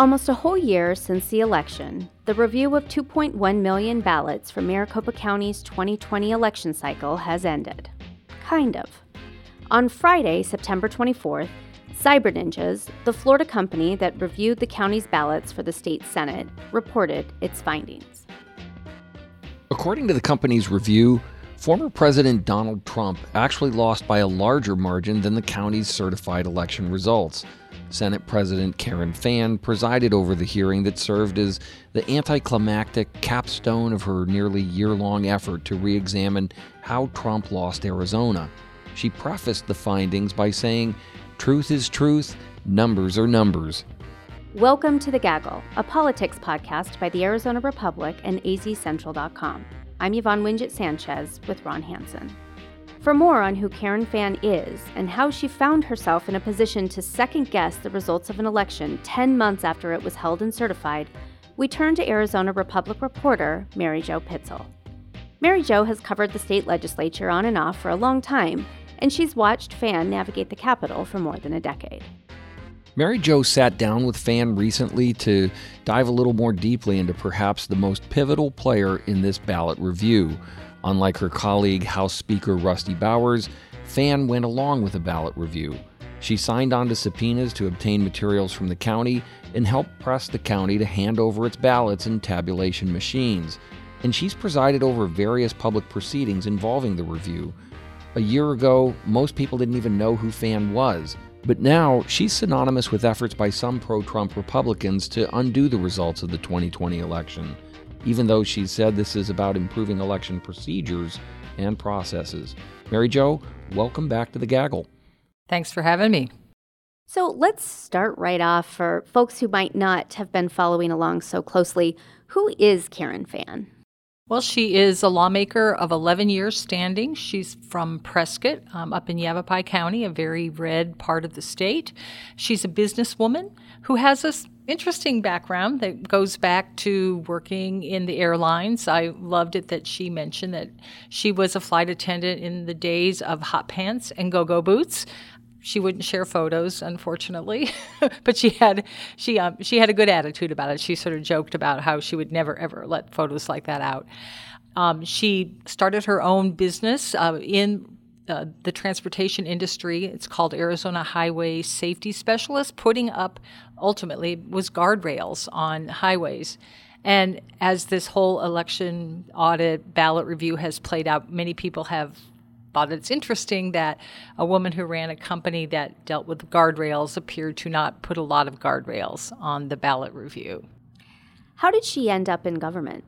Almost a whole year since the election, the review of 2.1 million ballots from Maricopa County's 2020 election cycle has ended. Kind of. On Friday, September 24th, Cyber Ninjas, the Florida company that reviewed the county's ballots for the state Senate, reported its findings. According to the company's review, former President Donald Trump actually lost by a larger margin than the county's certified election results. Senate President Karen Fann presided over the hearing that served as the anticlimactic capstone of her nearly year long effort to re examine how Trump lost Arizona. She prefaced the findings by saying, Truth is truth, numbers are numbers. Welcome to The Gaggle, a politics podcast by the Arizona Republic and azcentral.com. I'm Yvonne Wingett Sanchez with Ron Hansen. For more on who Karen Fann is and how she found herself in a position to second guess the results of an election 10 months after it was held and certified, we turn to Arizona Republic reporter Mary Jo Pitzl. Mary Jo has covered the state legislature on and off for a long time, and she's watched Fann navigate the Capitol for more than a decade. Mary Jo sat down with Fann recently to dive a little more deeply into perhaps the most pivotal player in this ballot review Unlike her colleague, House Speaker Rusty Bowers, Fann went along with the ballot review. She signed on to subpoenas to obtain materials from the county and helped press the county to hand over its ballots and tabulation machines. And she's presided over various public proceedings involving the review. A year ago, most people didn't even know who Fann was. But now, she's synonymous with efforts by some pro Trump Republicans to undo the results of the 2020 election even though she said this is about improving election procedures and processes. Mary Jo, welcome back to the gaggle. Thanks for having me. So let's start right off for folks who might not have been following along so closely. Who is Karen Fann? Well, she is a lawmaker of 11 years standing. She's from Prescott, um, up in Yavapai County, a very red part of the state. She's a businesswoman who has a interesting background that goes back to working in the airlines. I loved it that she mentioned that she was a flight attendant in the days of hot pants and go-go boots. She wouldn't share photos, unfortunately, but she had she um, she had a good attitude about it. She sort of joked about how she would never ever let photos like that out. Um, she started her own business uh, in uh, the transportation industry. It's called Arizona Highway Safety Specialist, putting up ultimately was guardrails on highways. And as this whole election audit ballot review has played out, many people have thought it's interesting that a woman who ran a company that dealt with guardrails appeared to not put a lot of guardrails on the ballot review. How did she end up in government?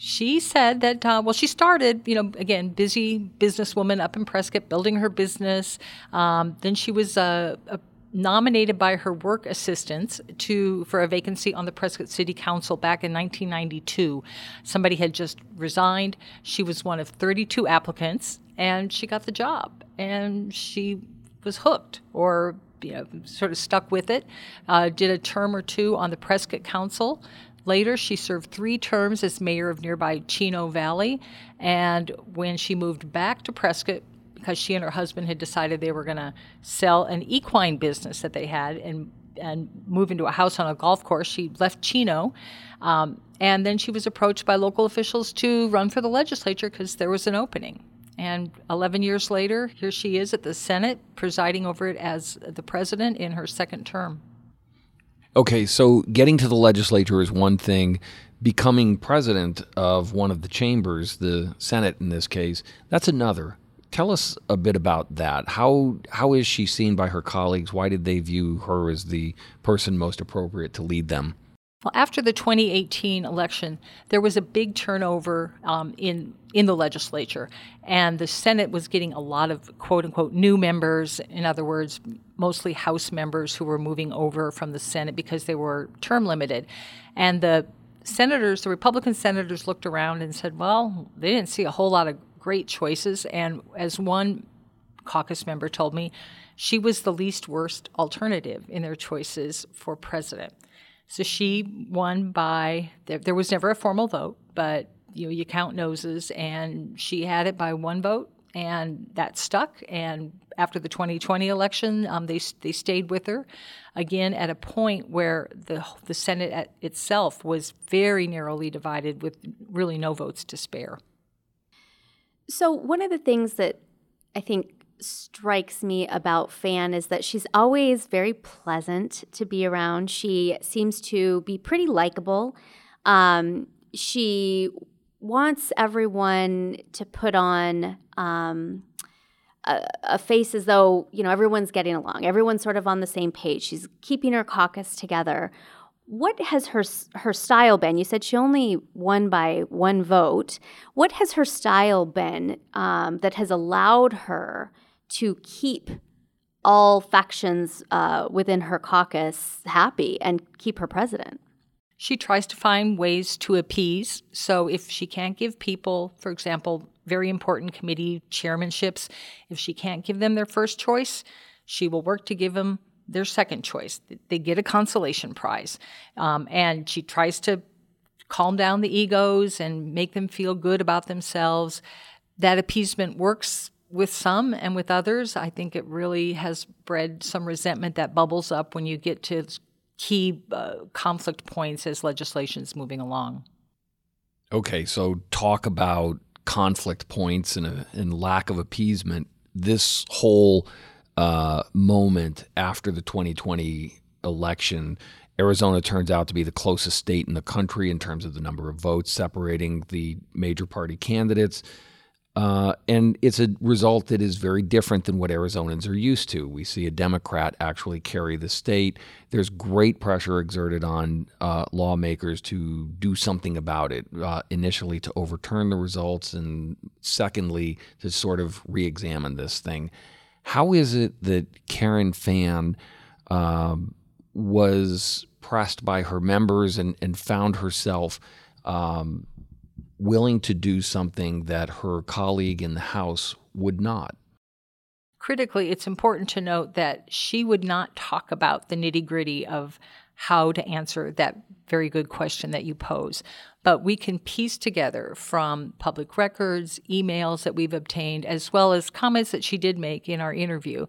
She said that, uh, well, she started, you know, again, busy businesswoman up in Prescott, building her business. Um, then she was a, a nominated by her work assistants to for a vacancy on the Prescott City Council back in 1992. Somebody had just resigned. She was one of 32 applicants, and she got the job. And she was hooked, or you know, sort of stuck with it. Uh, did a term or two on the Prescott Council. Later, she served three terms as mayor of nearby Chino Valley. And when she moved back to Prescott, because she and her husband had decided they were going to sell an equine business that they had and and move into a house on a golf course. She left Chino, um, and then she was approached by local officials to run for the legislature because there was an opening. And 11 years later, here she is at the Senate, presiding over it as the president in her second term. Okay, so getting to the legislature is one thing. Becoming president of one of the chambers, the Senate in this case, that's another. Tell us a bit about that. How how is she seen by her colleagues? Why did they view her as the person most appropriate to lead them? Well, after the 2018 election, there was a big turnover um, in in the legislature, and the Senate was getting a lot of quote unquote new members. In other words, mostly House members who were moving over from the Senate because they were term limited, and the senators, the Republican senators, looked around and said, "Well, they didn't see a whole lot of great choices." And as one caucus member told me, she was the least worst alternative in their choices for president. So she won by there, there was never a formal vote, but you know you count noses, and she had it by one vote, and that stuck. And after the 2020 election, um, they they stayed with her again at a point where the the Senate itself was very narrowly divided with really no votes to spare. So one of the things that I think strikes me about Fann is that she's always very pleasant to be around. She seems to be pretty likable. Um, she wants everyone to put on um, a, a, face as though you know everyone's getting along, everyone's sort of on the same page. She's keeping her caucus together. What has her her style been? You said she only won by one vote. What has her style been um, that has allowed her to keep all factions uh, within her caucus happy and keep her president? She tries to find ways to appease. So if she can't give people, for example, very important committee chairmanships, if she can't give them their first choice, she will work to give them their second choice. They get a consolation prize. Um, and she tries to calm down the egos and make them feel good about themselves. That appeasement works with some and with others. I think it really has bred some resentment that bubbles up when you get to key uh, conflict points as legislation is moving along. Okay, so talk about conflict points and, a, and lack of appeasement. This whole uh, moment after the 2020 election, Arizona turns out to be the closest state in the country in terms of the number of votes separating the major party candidates. Uh, and it's a result that is very different than what Arizonans are used to. We see a Democrat actually carry the state. There's great pressure exerted on uh, lawmakers to do something about it. Uh, initially, to overturn the results, and secondly, to sort of re examine this thing. How is it that Karen Fann um, was pressed by her members and, and found herself? Um, willing to do something that her colleague in the House would not. Critically, it's important to note that she would not talk about the nitty gritty of how to answer that very good question that you pose. But we can piece together from public records, emails that we've obtained, as well as comments that she did make in our interview.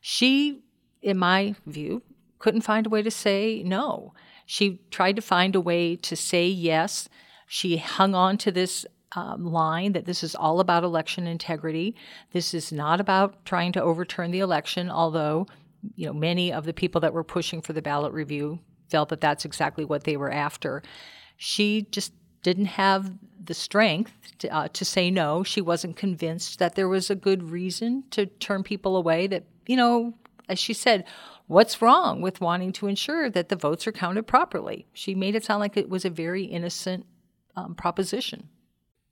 She, in my view, couldn't find a way to say no. She tried to find a way to say yes she hung on to this um, line that this is all about election integrity. This is not about trying to overturn the election, although you know many of the people that were pushing for the ballot review felt that that's exactly what they were after. She just didn't have the strength to, uh, to say no. She wasn't convinced that there was a good reason to turn people away. That you know, as she said, what's wrong with wanting to ensure that the votes are counted properly? She made it sound like it was a very innocent um, proposition.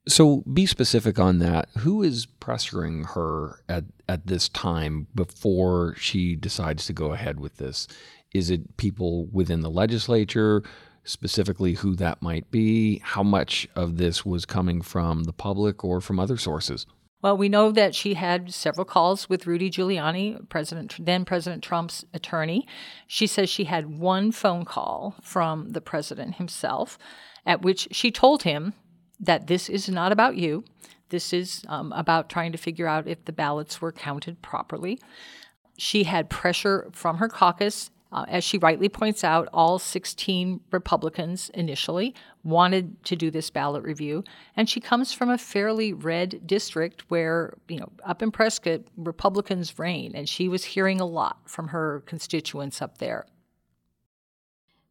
So be specific on that. Who is pressuring her at, at this time before she decides to go ahead with this? Is it people within the legislature, specifically who that might be? How much of this was coming from the public or from other sources? Well, we know that she had several calls with Rudy Giuliani, President then President Trump's attorney. She says she had one phone call from the president himself at which she told him that this is not about you. This is um, about trying to figure out if the ballots were counted properly. She had pressure from her caucus. Uh, as she rightly points out, all 16 Republicans initially wanted to do this ballot review. And she comes from a fairly red district where, you know, up in Prescott, Republicans reign. And she was hearing a lot from her constituents up there.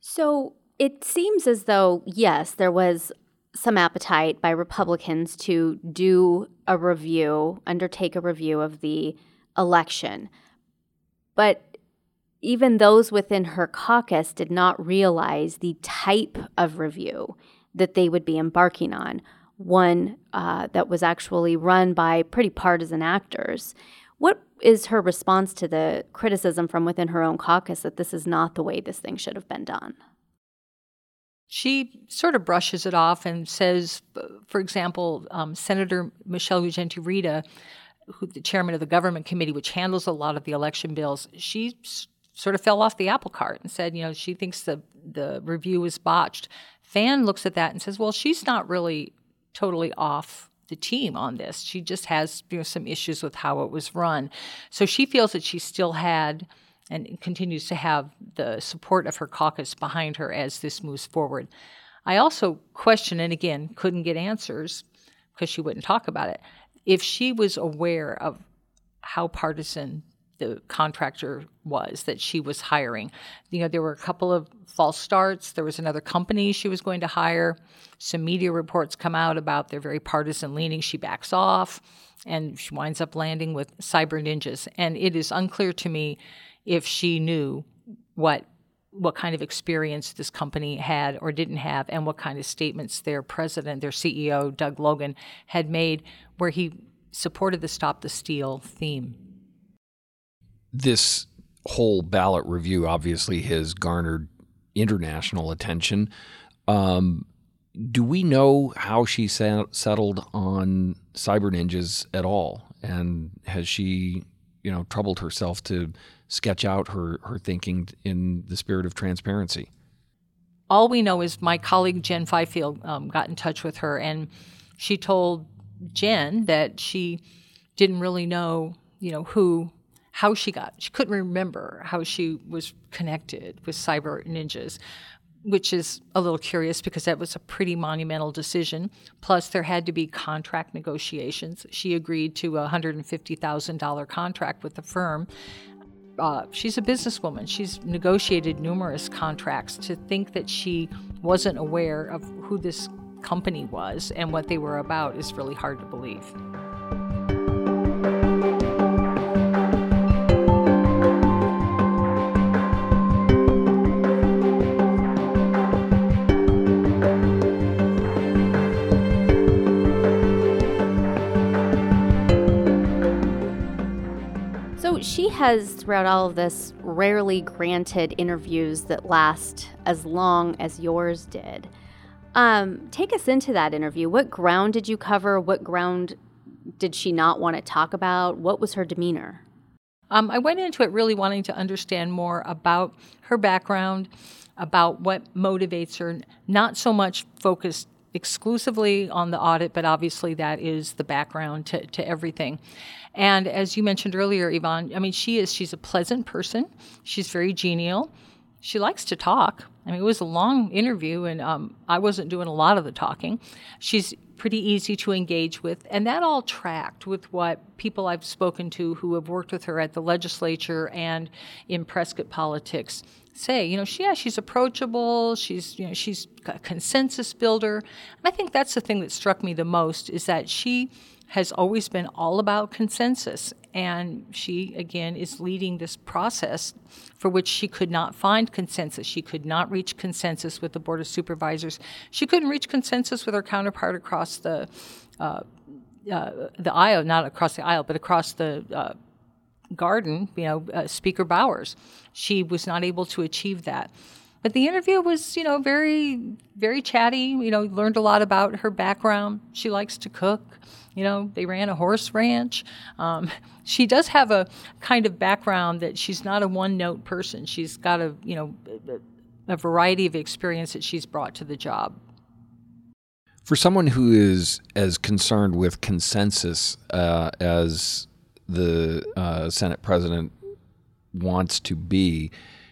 So, it seems as though, yes, there was some appetite by Republicans to do a review, undertake a review of the election. But even those within her caucus did not realize the type of review that they would be embarking on, one uh, that was actually run by pretty partisan actors. What is her response to the criticism from within her own caucus that this is not the way this thing should have been done? She sort of brushes it off and says, for example, um, Senator Michelle Rita, who the chairman of the government committee, which handles a lot of the election bills, she sort of fell off the apple cart and said, you know, she thinks the the review was botched. Fann looks at that and says, well, she's not really totally off the team on this. She just has you know, some issues with how it was run. So she feels that she still had and continues to have the support of her caucus behind her as this moves forward. I also question, and again, couldn't get answers because she wouldn't talk about it, if she was aware of how partisan the contractor was that she was hiring. You know, there were a couple of false starts. There was another company she was going to hire. Some media reports come out about their very partisan leaning. She backs off and she winds up landing with cyber ninjas. And it is unclear to me if she knew what what kind of experience this company had or didn't have and what kind of statements their president, their CEO, Doug Logan, had made where he supported the Stop the Steal theme this whole ballot review obviously has garnered international attention. Um, do we know how she settled on cyber ninjas at all? And has she, you know, troubled herself to sketch out her, her thinking in the spirit of transparency? All we know is my colleague Jen Fifield um, got in touch with her, and she told Jen that she didn't really know, you know, who how she got she couldn't remember how she was connected with cyber ninjas which is a little curious because that was a pretty monumental decision. Plus there had to be contract negotiations. She agreed to a $150000 contract with the firm. Uh, she's a businesswoman. She's negotiated numerous contracts to think that she wasn't aware of who this company was and what they were about is really hard to believe has, throughout all of this, rarely granted interviews that last as long as yours did. Um, take us into that interview. What ground did you cover? What ground did she not want to talk about? What was her demeanor? Um, I went into it really wanting to understand more about her background, about what motivates her, not so much focused exclusively on the audit, but obviously that is the background to, to everything. And as you mentioned earlier, Yvonne, I mean, she is, she's a pleasant person. She's very genial. She likes to talk. I mean, it was a long interview, and um, I wasn't doing a lot of the talking. She's pretty easy to engage with, and that all tracked with what people I've spoken to who have worked with her at the legislature and in Prescott politics say. You know, she, yeah, she's approachable. She's you know she's a consensus builder, and I think that's the thing that struck me the most is that she has always been all about consensus. And she, again, is leading this process for which she could not find consensus. She could not reach consensus with the Board of Supervisors. She couldn't reach consensus with her counterpart across the, uh, uh, the aisle, not across the aisle, but across the uh, garden, you know, uh, Speaker Bowers. She was not able to achieve that. But the interview was, you know, very, very chatty. You know, learned a lot about her background. She likes to cook. You know, they ran a horse ranch. Um, she does have a kind of background that she's not a one note person. She's got a, you know, a variety of experience that she's brought to the job. For someone who is as concerned with consensus uh, as the uh, Senate president wants to be,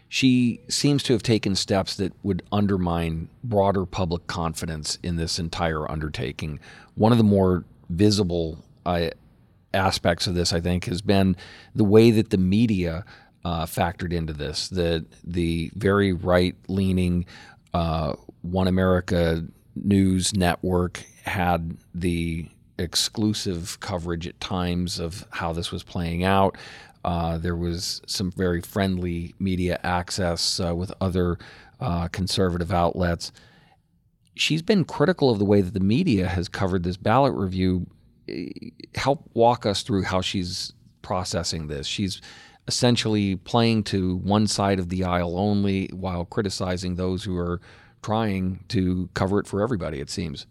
she seems to have taken steps that would undermine broader public confidence in this entire undertaking. One of the more visible uh, aspects of this, I think, has been the way that the media uh, factored into this. The the very right leaning uh, One America News Network had the exclusive coverage at times of how this was playing out. Uh, there was some very friendly media access uh, with other uh, conservative outlets she's been critical of the way that the media has covered this ballot review. Help walk us through how she's processing this. She's essentially playing to one side of the aisle only while criticizing those who are trying to cover it for everybody, it seems.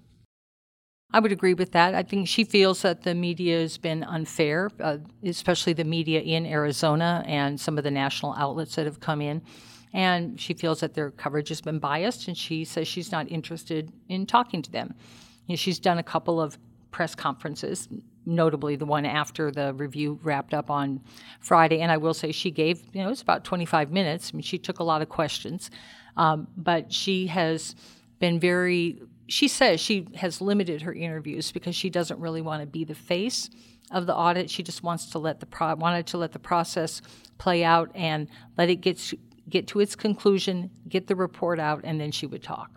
I would agree with that. I think she feels that the media has been unfair, uh, especially the media in Arizona and some of the national outlets that have come in and she feels that their coverage has been biased, and she says she's not interested in talking to them. You know, she's done a couple of press conferences, notably the one after the review wrapped up on Friday. And I will say she gave, you know, it's about 25 minutes. I mean, she took a lot of questions, um, but she has been very, she says she has limited her interviews because she doesn't really want to be the face of the audit. She just wants to let the pro- wanted to let the process play out and let it get get to its conclusion, get the report out, and then she would talk.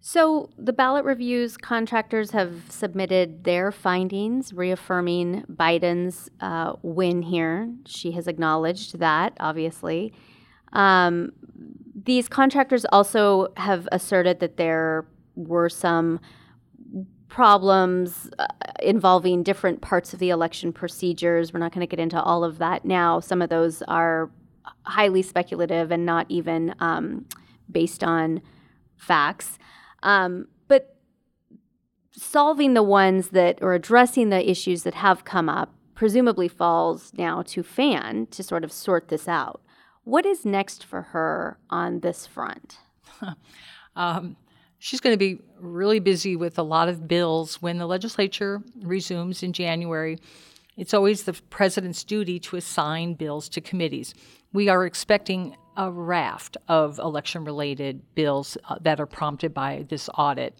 So, the ballot reviews contractors have submitted their findings, reaffirming Biden's uh, win here. She has acknowledged that, obviously. Um, these contractors also have asserted that there were some problems uh, involving different parts of the election procedures. We're not going to get into all of that now. Some of those are highly speculative and not even um, based on facts. Um, but solving the ones that, or addressing the issues that have come up, presumably falls now to Fann to sort of sort this out. What is next for her on this front? um, she's going to be really busy with a lot of bills when the legislature resumes in January. It's always the president's duty to assign bills to committees. We are expecting a raft of election related bills uh, that are prompted by this audit.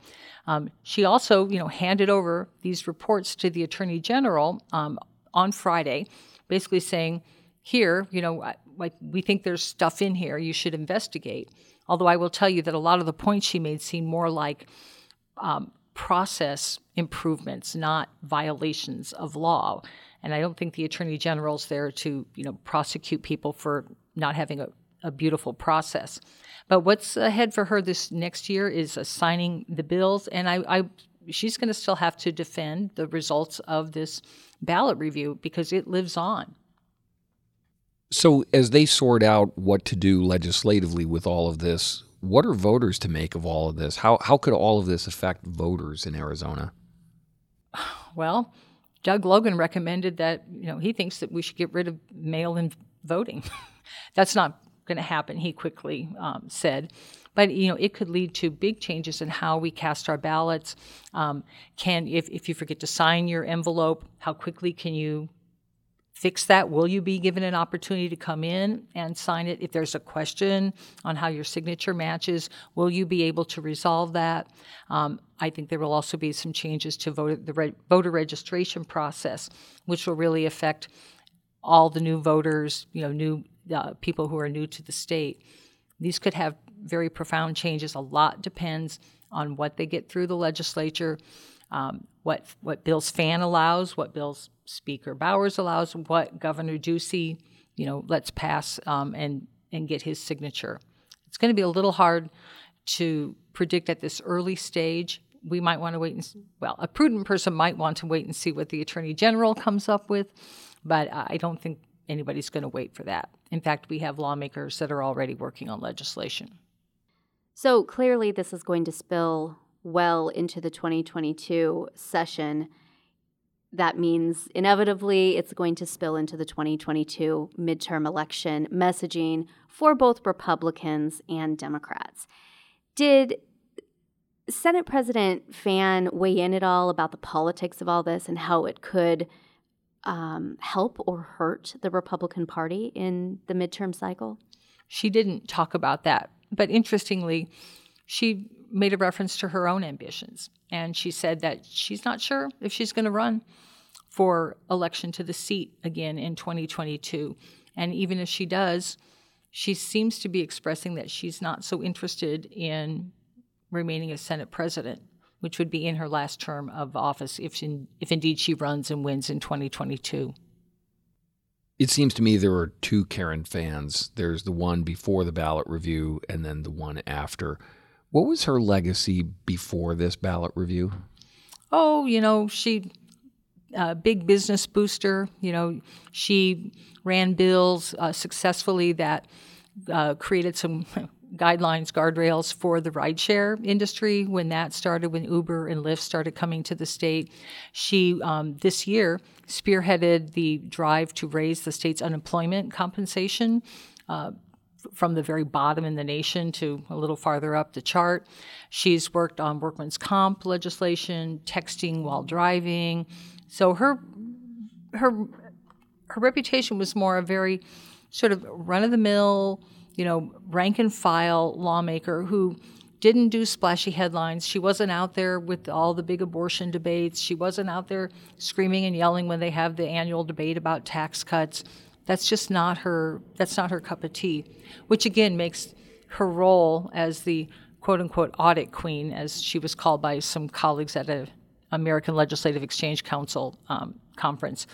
Um, she also, you know, handed over these reports to the attorney general um, on Friday, basically saying, here, you know, like we think there's stuff in here you should investigate. Although I will tell you that a lot of the points she made seem more like um, process improvements, not violations of law. And I don't think the attorney general's there to, you know, prosecute people for not having a, a beautiful process. But what's ahead for her this next year is assigning the bills, and I, I she's going to still have to defend the results of this ballot review because it lives on. So, as they sort out what to do legislatively with all of this, what are voters to make of all of this? How, how could all of this affect voters in Arizona? Well, Doug Logan recommended that, you know, he thinks that we should get rid of mail in voting. That's not going to happen, he quickly um, said. But, you know, it could lead to big changes in how we cast our ballots. Um, can, if, if you forget to sign your envelope, how quickly can you fix that? Will you be given an opportunity to come in and sign it? If there's a question on how your signature matches, will you be able to resolve that? Um, I think there will also be some changes to voter, the re- voter registration process, which will really affect all the new voters, you know, new uh, people who are new to the state. These could have very profound changes. A lot depends on what they get through the legislature, um, what what bills Fann allows, what bills Speaker Bowers allows, what Governor Ducey, you know, lets pass um, and and get his signature. It's going to be a little hard to predict at this early stage. We might want to wait and well, a prudent person might want to wait and see what the Attorney General comes up with, but I don't think anybody's going to wait for that. In fact, we have lawmakers that are already working on legislation. So clearly, this is going to spill well into the 2022 session that means inevitably it's going to spill into the 2022 midterm election messaging for both Republicans and Democrats. Did Senate President Fann weigh in at all about the politics of all this and how it could um, help or hurt the Republican Party in the midterm cycle? She didn't talk about that. But interestingly, she made a reference to her own ambitions. And she said that she's not sure if she's going to run for election to the seat again in 2022. And even if she does, she seems to be expressing that she's not so interested in remaining as Senate president, which would be in her last term of office if, in, if indeed she runs and wins in 2022. It seems to me there are two Karen Fanns. There's the one before the ballot review and then the one after. What was her legacy before this ballot review? Oh, you know, she a big business booster. You know, she ran bills uh, successfully that uh, created some guidelines, guardrails for the rideshare industry when that started, when Uber and Lyft started coming to the state. She, um, this year, spearheaded the drive to raise the state's unemployment compensation. Uh, from the very bottom in the nation to a little farther up the chart. She's worked on workman's comp legislation, texting while driving. So her her her reputation was more a very sort of run of the mill, you know, rank and file lawmaker who didn't do splashy headlines. She wasn't out there with all the big abortion debates. She wasn't out there screaming and yelling when they have the annual debate about tax cuts. That's just not her that's not her cup of tea, which again makes her role as the quote unquote audit queen, as she was called by some colleagues at a American Legislative Exchange Council um, conference,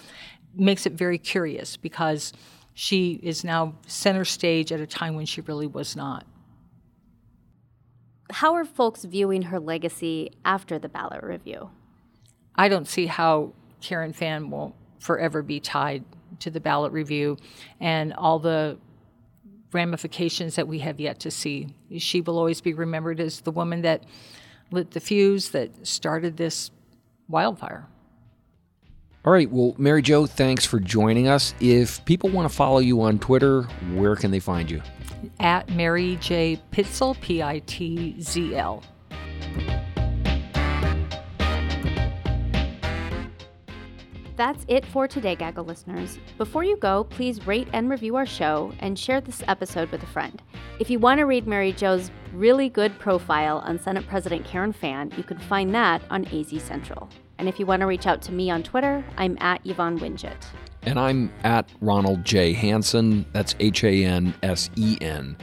makes it very curious because she is now center stage at a time when she really was not. How are folks viewing her legacy after the ballot review? I don't see how Karen Fann won't forever be tied to the ballot review and all the ramifications that we have yet to see. She will always be remembered as the woman that lit the fuse that started this wildfire. All right. Well, Mary Jo, thanks for joining us. If people want to follow you on Twitter, where can they find you? At Mary J. Pitzl, P I T Z L. That's it for today, Gaggle listeners. Before you go, please rate and review our show and share this episode with a friend. If you want to read Mary Jo's really good profile on Senate President Karen Fann, you can find that on AZ Central. And if you want to reach out to me on Twitter, I'm at Yvonne Wingett. And I'm at Ronald J. Hansen. That's H A N S E N.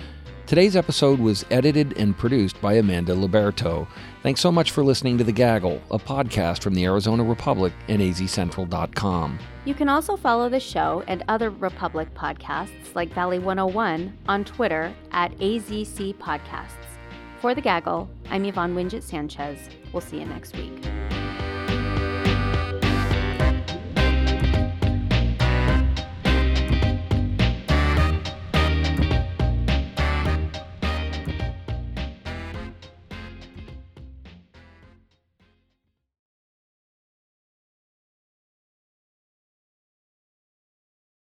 Today's episode was edited and produced by Amanda Luberto. Thanks so much for listening to The Gaggle, a podcast from the Arizona Republic and azcentral.com. You can also follow the show and other Republic podcasts like Valley 101 on Twitter at AZC Podcasts. For The Gaggle, I'm Yvonne Wingett Sanchez. We'll see you next week.